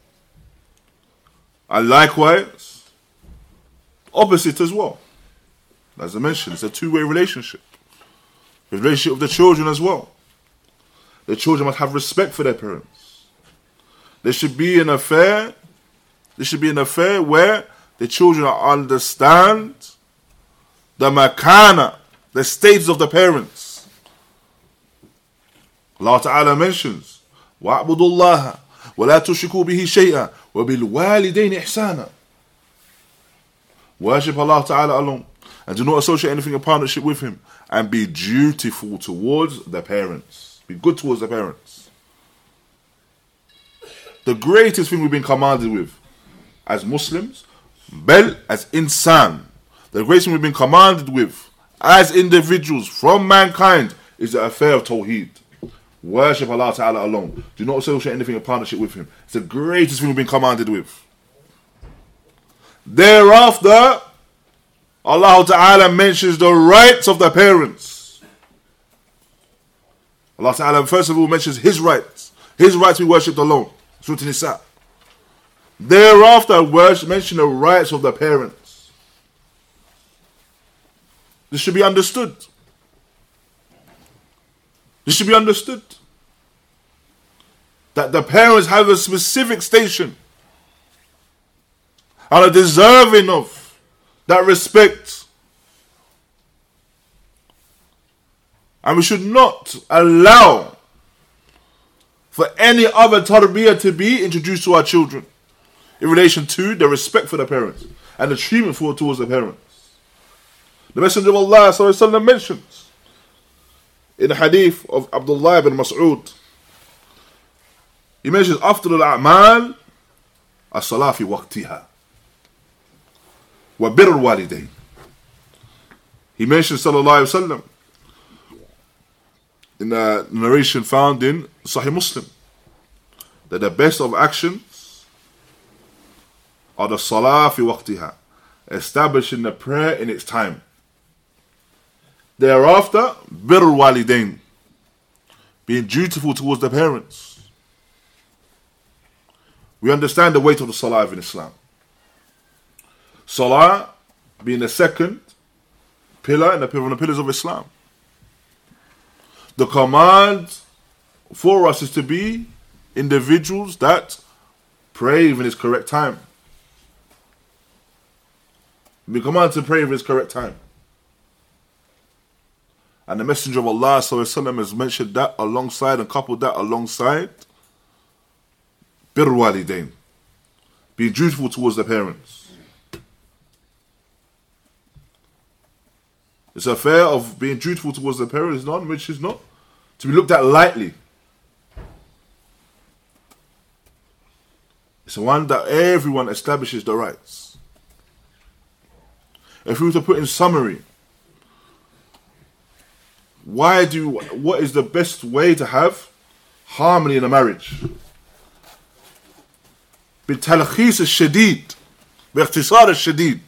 And likewise, opposite as well. As I mentioned, it's a two-way relationship. The relationship of the children as well. The children must have respect for their parents. There should be an affair. There should be an affair where the children understand the makana, the stages of the parents. Allah Ta'ala mentions, وَاعْبُدُوا اللَّهَ وَلَا تُشْرِكُوا بِهِ شَيْئًا وَبِالْوَالِدَيْنِ إِحْسَانًا Worship Allah Ta'ala alone and do not associate anything in partnership with Him and be dutiful towards the parents. Be good towards the parents. The greatest thing we've been commanded with as Muslims, bel as insan, the greatest thing we've been commanded with as individuals from mankind is the affair of Tawheed. Worship Allah Ta'ala alone. Do not associate anything in partnership with Him. It's the greatest thing we've been commanded with. Thereafter, Allah Ta'ala mentions the rights of the parents. Allah Ta'ala first of all mentions His rights. His rights we worshipped alone. Surah Nisa. Thereafter, words mention the rights of the parents. This should be understood. This should be understood. That the parents have a specific station and are deserving of that respect. And we should not allow for any other tarbiyah to be introduced to our children in relation to the respect for the parents and the treatment for towards the parents. The Messenger of Allah وسلم, mentions in the hadith of Abdullah ibn Mas'ud, he mentions after al-a'mal as-salah fi waqtiha wa bir walidayn. He mentions sallallahu alayhi wa sallam in a narration found in Sahih Muslim that the best of actions are the salah fi waqtiha, establishing the prayer in its time. Thereafter, bir walidain, being dutiful towards the parents. We understand the weight of the salah in Islam. Salah being the second pillar and the the pillars of Islam. The command for us is to be individuals that pray in its correct time. Be commanded to pray in its correct time. And the Messenger of Allah وسلم, has mentioned that alongside and coupled that alongside Bir walidain. Being dutiful towards the parents. It's a affair of being dutiful towards the parents, none which is not to be looked at lightly. It's one that everyone establishes the rights. If we were to put in summary, why do what is the best way to have harmony in a marriage? بالتلخيص الشديد باختصار الشديد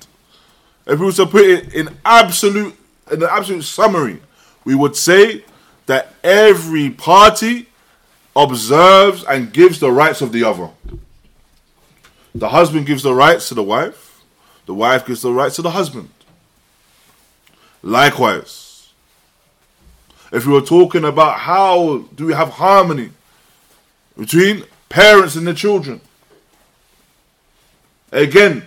if we were to put it in absolute in an absolute summary we would say that every party observes and gives the rights of the other the husband gives the rights to the wife the wife gives the rights to the husband likewise if we were talking about how do we have harmony between parents and the children Again,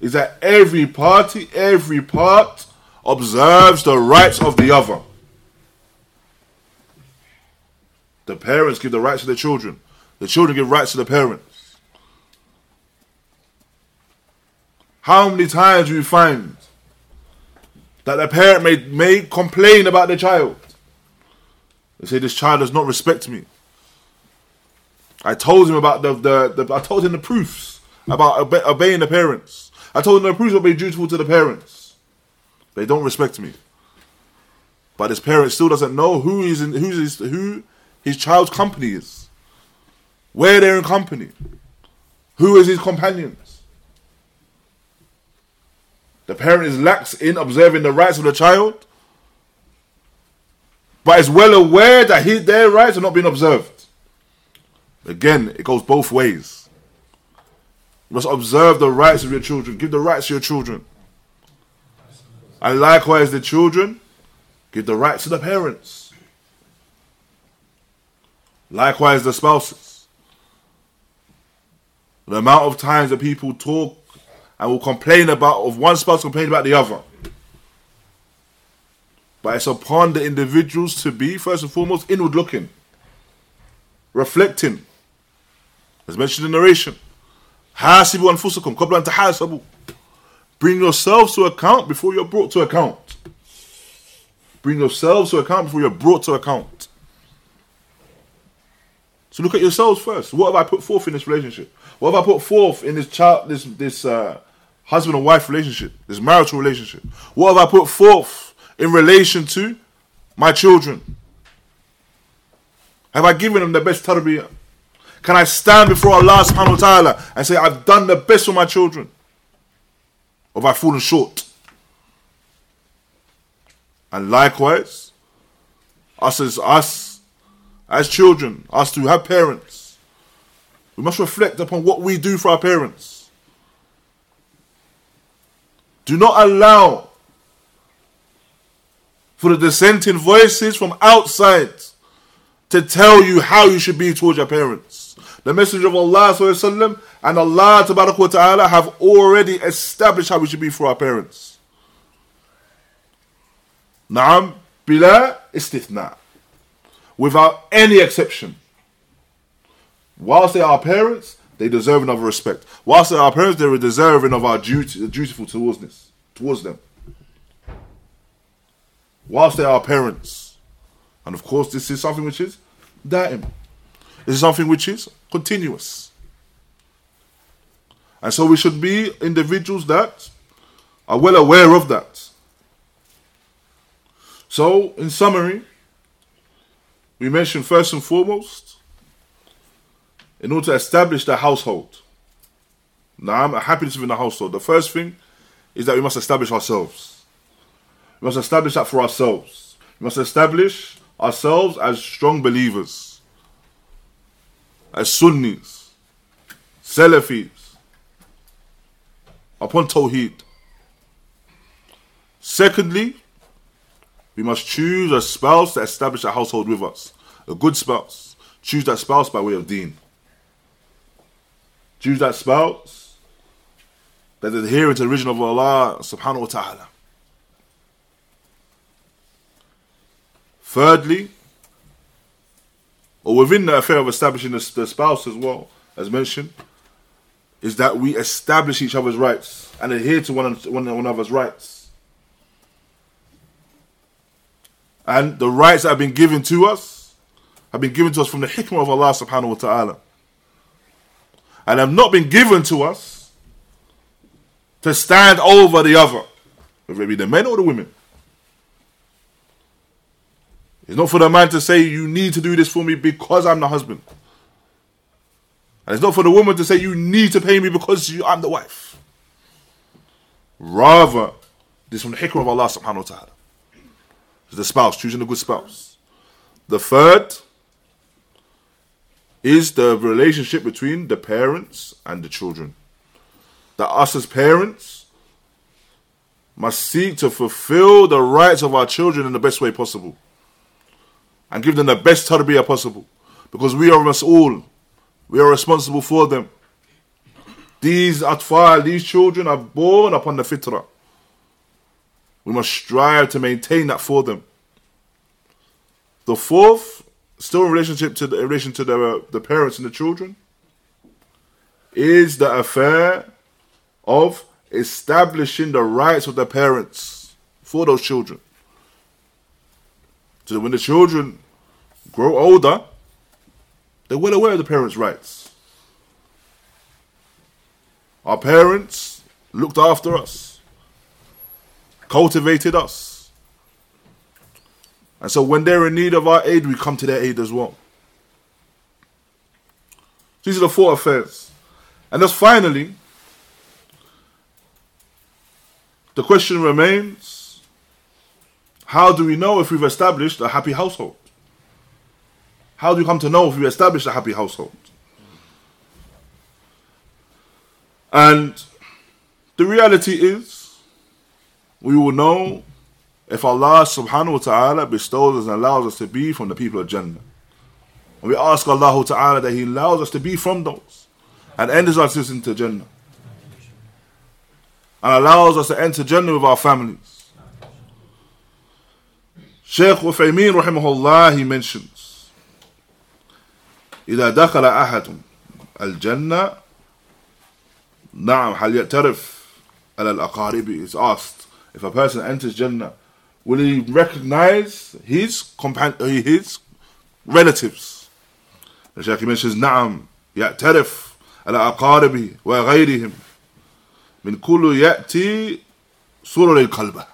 is that every party, every part observes the rights of the other. The parents give the rights to the children. The children give rights to the parents. How many times do you find that the parent may, may complain about the child? They say, This child does not respect me. I told him about the, the, the I told him the proofs about obe- obeying the parents. I told him the proofs will be dutiful to the parents. They don't respect me. But his parent still doesn't know who is in who's his, who his child's company is, where they're in company, who is his companions. The parent is lax in observing the rights of the child, but is well aware that his, their rights are not being observed. Again, it goes both ways. You must observe the rights of your children. Give the rights to your children. And likewise, the children, give the rights to the parents. Likewise, the spouses. The amount of times that people talk and will complain about, of one spouse complain about the other. But it's upon the individuals to be, first and foremost, inward looking, reflecting, as mentioned in the narration. Bring yourselves to account before you're brought to account. Bring yourselves to account before you're brought to account. So look at yourselves first. What have I put forth in this relationship? What have I put forth in this child, this this uh, husband and wife relationship, this marital relationship? What have I put forth in relation to my children? Have I given them the best tarbiyah? Can I stand before Allah subhanahu wa ta'ala and say, I've done the best for my children? Or have I fallen short? And likewise, us as us as children, us who have parents, we must reflect upon what we do for our parents. Do not allow for the dissenting voices from outside to tell you how you should be towards your parents. The Messenger of Allah وسلم, and Allah Ta'ala have already established how we should be for our parents. Naam, bila istithna. Without any exception. Whilst they are our parents, they deserve enough respect. Whilst our parents, they are deserving of our duty, dutiful towards this, towards them. Whilst they are parents. And of course, this is something which is daim. This is something which is continuous. And so we should be individuals that are well aware of that. So, in summary, we mentioned first and foremost, in order to establish the household. Now, I'm happy to live in the household. The first thing is that we must establish ourselves. We must establish that for ourselves. We must establish ourselves as strong believers as Sunnis, Salafis, upon Tawheed. Secondly, we must choose a spouse to establish a household with us. A good spouse. Choose that spouse by way of deen. Choose that spouse that is adhering to the religion of Allah subhanahu wa ta'ala. Thirdly, or within the affair of establishing the, the spouse as well, as mentioned, is that we establish each other's rights and adhere to one, one another's rights. And the rights that have been given to us have been given to us from the hikmah of Allah subhanahu wa ta'ala. And have not been given to us to stand over the other, whether it be the men or the women. It's not for the man to say, You need to do this for me because I'm the husband. And it's not for the woman to say, You need to pay me because you, I'm the wife. Rather, this from the hikmah of Allah subhanahu wa ta'ala. The spouse, choosing a good spouse. The third is the relationship between the parents and the children. That us as parents must seek to fulfill the rights of our children in the best way possible and give them the best tarbiyah possible. Because we are us all, we are responsible for them. These atfal, these children are born upon the fitrah. We must strive to maintain that for them. The fourth, still in relationship to the, in relation to the, the parents and the children, is the affair of establishing the rights of the parents for those children. So that when the children grow older, they're well aware of the parents' rights. Our parents looked after us, cultivated us. And so when they're in need of our aid, we come to their aid as well. These are the four affairs. And thus finally, the question remains how do we know if we've established a happy household? How do you come to know if we've established a happy household? And the reality is, we will know if Allah subhanahu wa ta'ala bestows us and allows us to be from the people of Jannah. And we ask Allah ta'ala that He allows us to be from those and enters us into Jannah. And allows us to enter Jannah with our families. Shaykh Uthaymeen rahimahullah, he mentions إذا دخل أحد الجنة نعم هل يعترف على الأقارب is asked if a person enters Jannah will he recognize his compan- his relatives the Shaykh mentions نعم يعترف على أقاربه وغيرهم من كل يأتي سرر القلب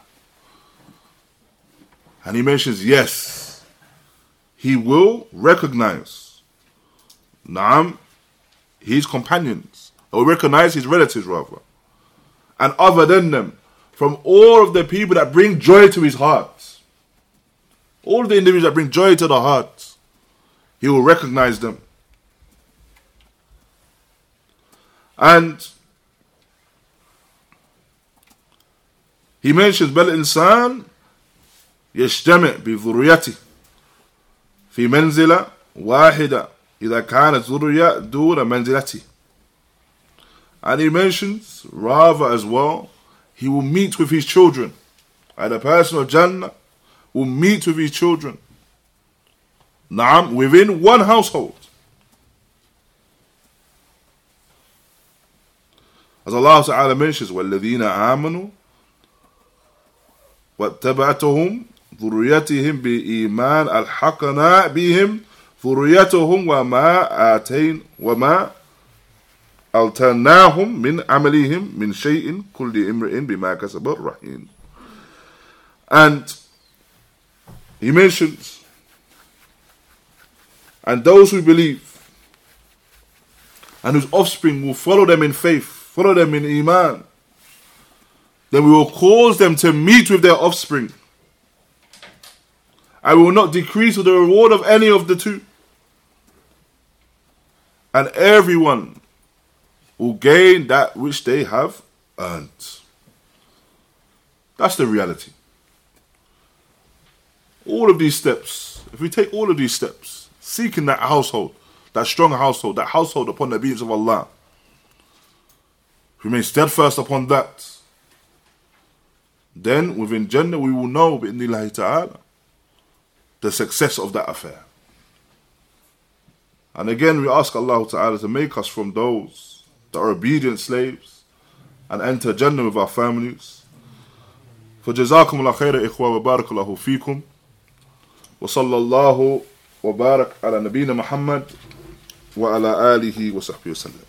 and he mentions yes he will recognize Naam, his companions, or recognize his relatives rather, and other than them, from all of the people that bring joy to his heart, all the individuals that bring joy to the heart, he will recognize them. And he mentions بل الإنسان يجتمع بذريته في منزلة واحدة إذا كانت ذرية دون منزلته and he mentions rather as well he will meet with his children and a person of Jannah will meet with his children نعم within one household as Allah Ta'ala mentions والذين آمنوا واتبعتهم ذريتهم بإيمان الحقنا بهم ذريتهم وما آتين وما ألتناهم من عملهم من شيء كل امرئ بما كسب رهين and he mentions and those who believe and whose offspring will follow them in faith follow them in iman then we will cause them to meet with their offspring I will not decrease the reward of any of the two and everyone will gain that which they have earned. That's the reality. All of these steps, if we take all of these steps, seeking that household, that strong household, that household upon the obedience of Allah, remain steadfast upon that, then within Jannah we will know ta'ala the success of that affair. And again we ask Allah Ta'ala to make us from those that are obedient slaves and enter Jannah with our families. فجزاكم الله خير إخوة وبارك الله فيكم وصلى الله وبارك على نبينا محمد وعلى آله وصحبه وسلم